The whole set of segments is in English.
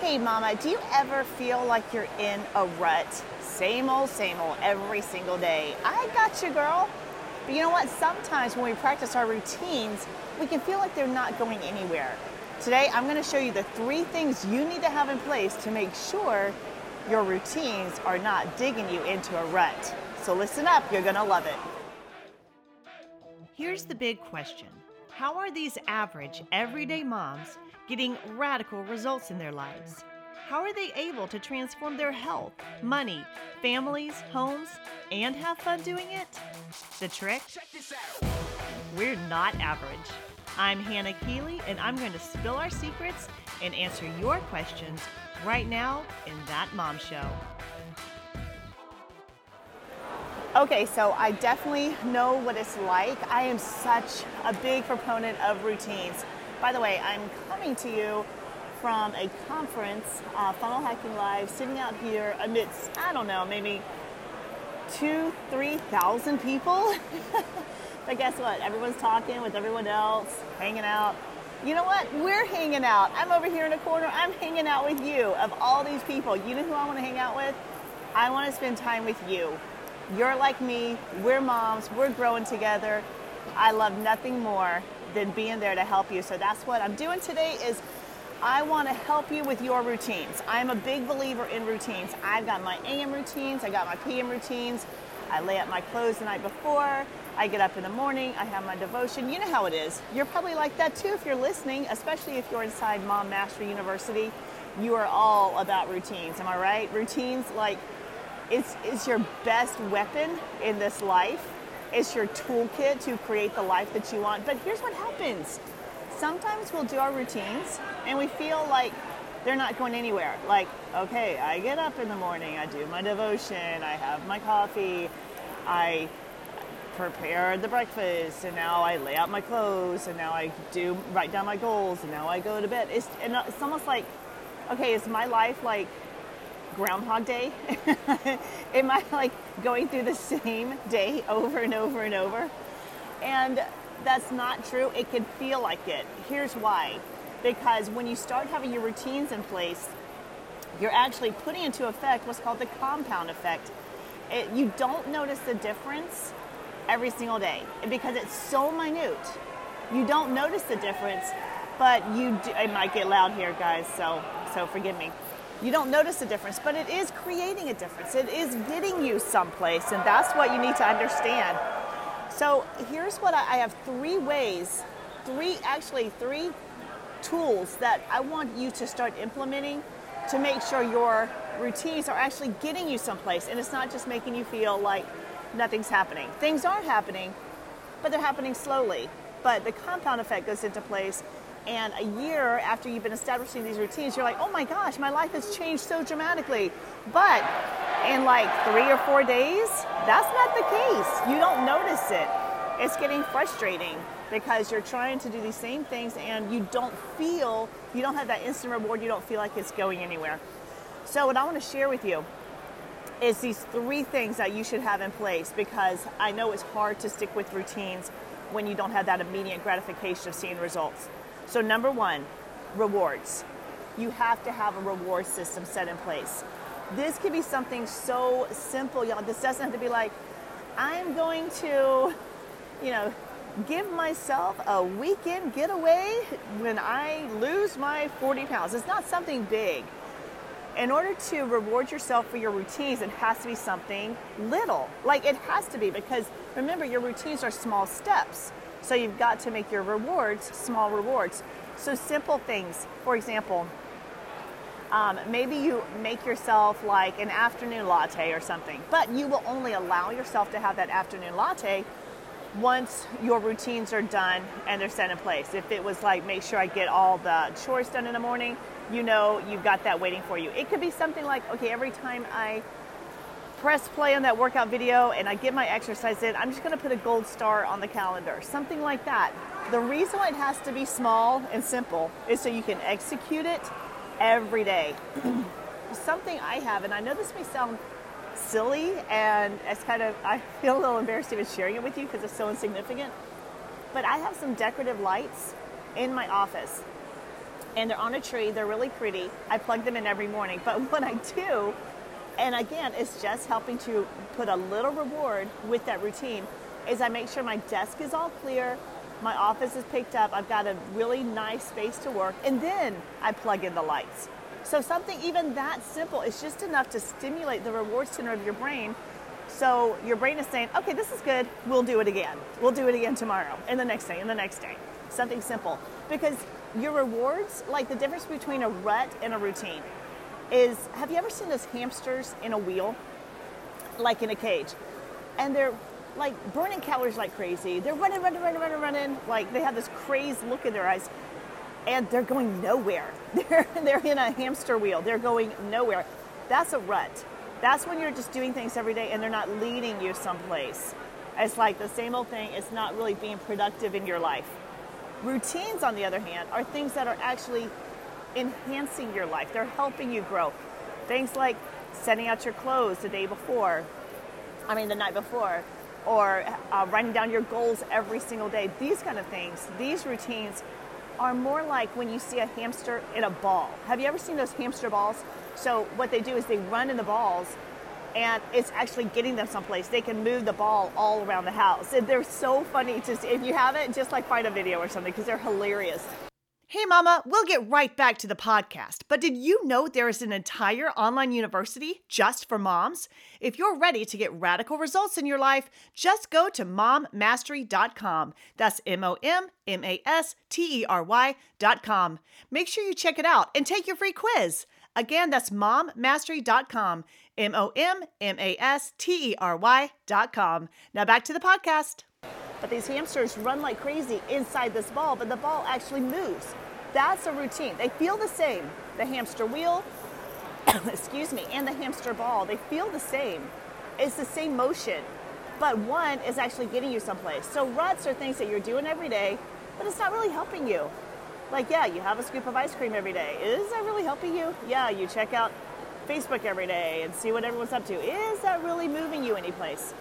Hey, Mama, do you ever feel like you're in a rut? Same old, same old, every single day. I got you, girl. But you know what? Sometimes when we practice our routines, we can feel like they're not going anywhere. Today, I'm going to show you the three things you need to have in place to make sure your routines are not digging you into a rut. So listen up, you're going to love it. Here's the big question How are these average, everyday moms getting radical results in their lives? How are they able to transform their health, money, families, homes, and have fun doing it? The trick? We're not average. I'm Hannah Keeley, and I'm going to spill our secrets and answer your questions right now in That Mom Show. Okay, so I definitely know what it's like. I am such a big proponent of routines. By the way, I'm coming to you from a conference, uh, Funnel Hacking Live, sitting out here amidst, I don't know, maybe two, 3,000 people. but guess what? Everyone's talking with everyone else, hanging out. You know what? We're hanging out. I'm over here in a corner. I'm hanging out with you. Of all these people, you know who I want to hang out with? I want to spend time with you. You're like me. We're moms. We're growing together. I love nothing more than being there to help you. So that's what I'm doing today is I want to help you with your routines. I'm a big believer in routines. I've got my AM routines, I got my PM routines. I lay out my clothes the night before. I get up in the morning, I have my devotion. You know how it is. You're probably like that too if you're listening, especially if you're inside Mom Mastery University. You are all about routines. Am I right? Routines like it's, it's your best weapon in this life it's your toolkit to create the life that you want. But here's what happens sometimes we'll do our routines and we feel like they're not going anywhere. Like, okay, I get up in the morning, I do my devotion, I have my coffee, I prepare the breakfast, and now I lay out my clothes, and now I do write down my goals, and now I go to bed. It's, and it's almost like, okay, is my life like Groundhog Day? Am I like going through the same day over and over and over? And that's not true. It can feel like it. Here's why. Because when you start having your routines in place, you're actually putting into effect what's called the compound effect. It, you don't notice the difference every single day because it's so minute. You don't notice the difference, but you do, it might get loud here, guys. So so forgive me you don't notice the difference, but it is creating a difference. It is getting you someplace, and that's what you need to understand. So here's what I, I have three ways, three actually three tools that I want you to start implementing to make sure your routines are actually getting you someplace and it's not just making you feel like nothing's happening. Things are happening, but they're happening slowly. But the compound effect goes into place and a year after you've been establishing these routines, you're like, oh my gosh, my life has changed so dramatically. But in like three or four days, that's not the case. You don't notice it. It's getting frustrating because you're trying to do these same things and you don't feel, you don't have that instant reward, you don't feel like it's going anywhere. So, what I want to share with you is these three things that you should have in place because I know it's hard to stick with routines when you don't have that immediate gratification of seeing results. So, number one, rewards. You have to have a reward system set in place. This could be something so simple, y'all. This doesn't have to be like, I'm going to, you know, give myself a weekend getaway when I lose my 40 pounds. It's not something big. In order to reward yourself for your routines, it has to be something little. Like it has to be because remember, your routines are small steps. So you've got to make your rewards small rewards. So simple things. For example, um, maybe you make yourself like an afternoon latte or something, but you will only allow yourself to have that afternoon latte once your routines are done and they're set in place. If it was like, make sure I get all the chores done in the morning, you know you've got that waiting for you. It could be something like, okay, every time I press play on that workout video and I get my exercise in, I'm just to put a gold star on the calendar, something like that. The reason why it has to be small and simple is so you can execute it every day. something I have, and I know this may sound silly and it's kind of, I feel a little embarrassed even sharing it with you because it's so insignificant, but I have some decorative lights in my office. and they're on a tree. They're really pretty. I plug them in every morning. But what I do, and again, it's just helping to put a little reward with that routine, is I make sure my desk is all clear, my office is picked up, I've got a really nice space to work, and then I plug in the lights. So something even that simple is just enough to stimulate the reward center of your brain. So your brain is saying, okay, this is good, we'll do it again. We'll do it again tomorrow, and the next day, and the next day. Something simple. Because your rewards, like the difference between a rut and a routine, is have you ever seen those hamsters in a wheel? Like in a cage. And they're like burning calories like crazy. They're running, running, running, running, running. Like they have this crazed look in their eyes. And they're going nowhere. They're, they're in a hamster wheel. They're going nowhere. That's a rut. That's when you're just doing things every day and they're not leading you someplace. It's like the same old thing. It's not really being productive in your life. Routines, on the other hand, are things that are actually enhancing your life. They're helping you grow. Things like setting out your clothes the day before, I mean, the night before, or uh, writing down your goals every single day. These kind of things, these routines are more like when you see a hamster in a ball. Have you ever seen those hamster balls? So, what they do is they run in the balls and it's actually getting them someplace. They can move the ball all around the house. And they're so funny. Just if you haven't, just like find a video or something because they're hilarious. Hey, Mama, we'll get right back to the podcast. But did you know there is an entire online university just for moms? If you're ready to get radical results in your life, just go to mommastery.com. That's M O M M A S T E R Y.com. Make sure you check it out and take your free quiz. Again, that's mommastery.com. M O M M A S T E R Y.com. Now back to the podcast. But these hamsters run like crazy inside this ball, but the ball actually moves. That's a routine. They feel the same. The hamster wheel, excuse me, and the hamster ball, they feel the same. It's the same motion, but one is actually getting you someplace. So ruts are things that you're doing every day, but it's not really helping you. Like, yeah, you have a scoop of ice cream every day. Is that really helping you? Yeah, you check out Facebook every day and see what everyone's up to. Is that really moving you anyplace?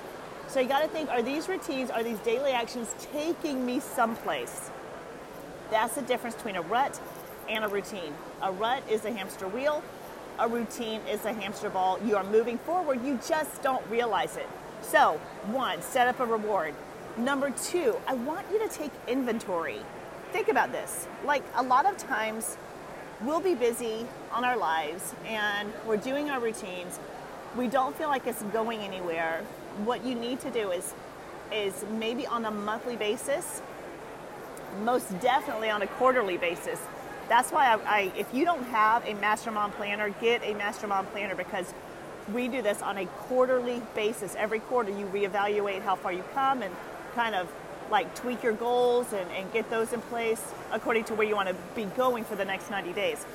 So you got to think are these routines, are these daily actions taking me someplace? That's the difference between a rut and a routine. A rut is a hamster wheel, a routine is a hamster ball. You are moving forward, you just don't realize it. So, one, set up a reward. Number two, I want you to take inventory. Think about this. Like a lot of times, we'll be busy on our lives and we're doing our routines. We don't feel like it's going anywhere what you need to do is is maybe on a monthly basis, most definitely on a quarterly basis. That's why I, I if you don't have a mastermind planner, get a mastermind planner because we do this on a quarterly basis. Every quarter you reevaluate how far you come and kind of like tweak your goals and, and get those in place according to where you want to be going for the next 90 days.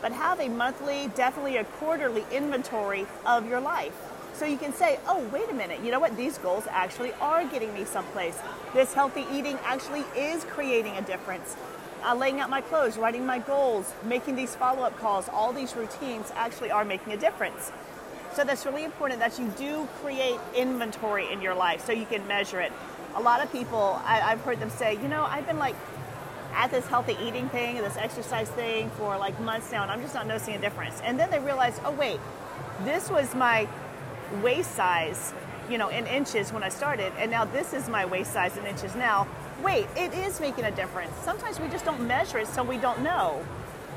But have a monthly, definitely a quarterly inventory of your life so you can say, oh, wait a minute, you know what? These goals actually are getting me someplace. This healthy eating actually is creating a difference. Uh, laying out my clothes, writing my goals, making these follow up calls, all these routines actually are making a difference. So that's really important that you do create inventory in your life so you can measure it. A lot of people, I, I've heard them say, you know, I've been like at this healthy eating thing this exercise thing for like months now, and I'm just not noticing a difference. And then they realize, oh, wait, this was my waist size, you know, in inches when I started, and now this is my waist size in inches now. Wait, it is making a difference. Sometimes we just don't measure it, so we don't know.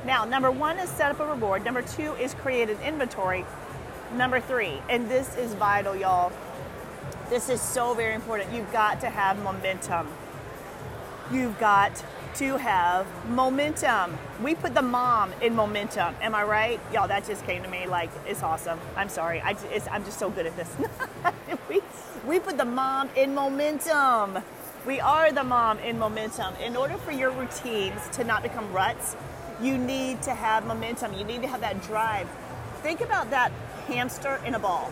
Now, number one is set up a reward. Number two is create an inventory. Number three, and this is vital, y'all. This is so very important. You've got to have momentum. You've got to have momentum. We put the mom in momentum. Am I right? Y'all, that just came to me like it's awesome. I'm sorry. I, am just so good at this. we, we put the mom in momentum. We are the mom in momentum. In order for your routines to not become ruts, you need to have momentum. You need to have that drive. Think about that hamster in a ball.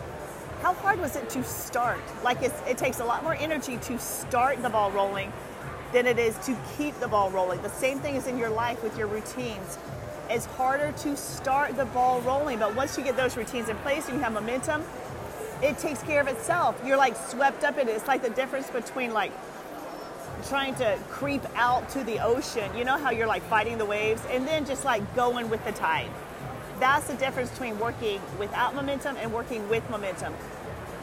How hard was it to start? Like it takes a lot more energy to start the ball rolling than it is to keep the ball rolling. The same thing is in your life with your routines. It's harder to start the ball rolling, but once you get those routines in place and you have momentum, it takes care of itself. You're like swept up in it. It's like the difference between like trying to creep out to the ocean. You know how you're like fighting the waves and then just like going with the tide. That's the difference between working without momentum and working with momentum.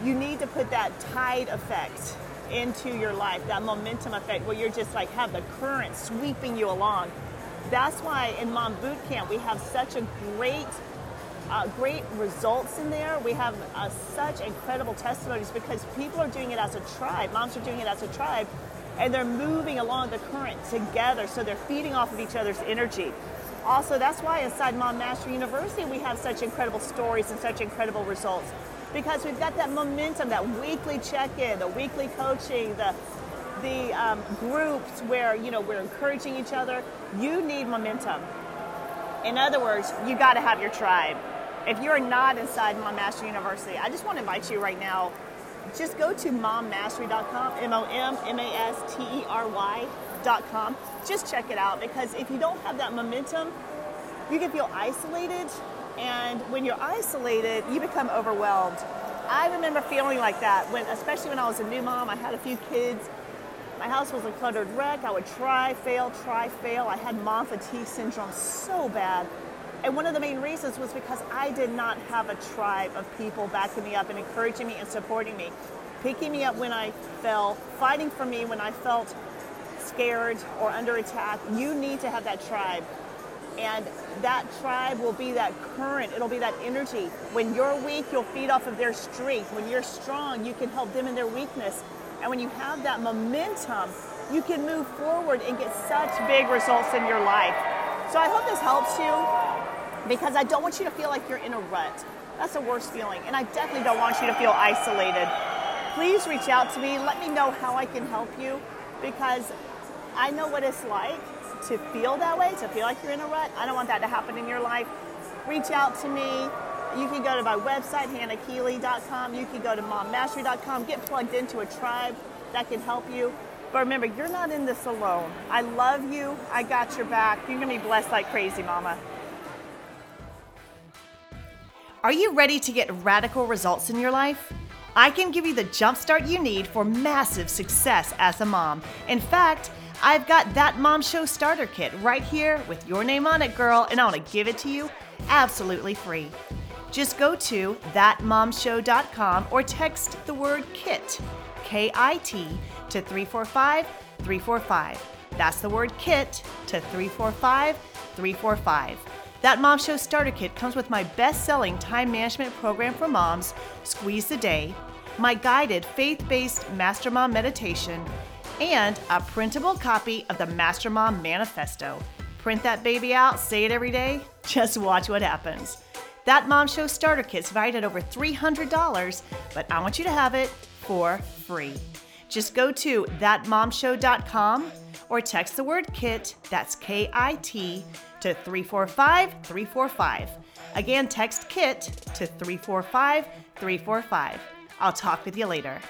You need to put that tide effect into your life, that momentum effect where you're just like have the current sweeping you along. That's why in Mom Boot Camp we have such a great uh, great results in there. We have uh, such incredible testimonies because people are doing it as a tribe. Moms are doing it as a tribe, and they're moving along the current together. So they're feeding off of each other's energy. Also, that's why inside Mom Master University we have such incredible stories and such incredible results because we've got that momentum, that weekly check-in, the weekly coaching, the the um, groups where you know we're encouraging each other. You need momentum. In other words, you got to have your tribe. If you're not inside Mom Mastery University, I just want to invite you right now. Just go to mommastery.com, M O M M A S T E R Y.com. Just check it out because if you don't have that momentum, you can feel isolated. And when you're isolated, you become overwhelmed. I remember feeling like that when, especially when I was a new mom, I had a few kids. My house was a cluttered wreck. I would try, fail, try, fail. I had mom fatigue syndrome so bad. And one of the main reasons was because I did not have a tribe of people backing me up and encouraging me and supporting me, picking me up when I fell, fighting for me when I felt scared or under attack. You need to have that tribe. And that tribe will be that current, it'll be that energy. When you're weak, you'll feed off of their strength. When you're strong, you can help them in their weakness. And when you have that momentum, you can move forward and get such big results in your life. So I hope this helps you because I don't want you to feel like you're in a rut. That's the worst feeling. And I definitely don't want you to feel isolated. Please reach out to me. Let me know how I can help you because I know what it's like to feel that way, to feel like you're in a rut. I don't want that to happen in your life. Reach out to me. You can go to my website, hannahkeeley.com. You can go to mommastery.com. Get plugged into a tribe that can help you. But remember, you're not in this alone. I love you. I got your back. You're going to be blessed like crazy, mama. Are you ready to get radical results in your life? I can give you the jumpstart you need for massive success as a mom. In fact, I've got that Mom Show starter kit right here with your name on it, girl, and I want to give it to you absolutely free. Just go to thatmomshow.com or text the word KIT, K I T, to 345 345. That's the word KIT to 345 345. That Mom Show Starter Kit comes with my best selling time management program for moms, Squeeze the Day, my guided faith based Master Mom meditation, and a printable copy of the Master Mom Manifesto. Print that baby out, say it every day, just watch what happens. That Mom Show Starter Kit's valued at over $300, but I want you to have it for free. Just go to thatmomshow.com or text the word KIT, that's K I T, to 345 345. Again, text KIT to 345 345. I'll talk with you later.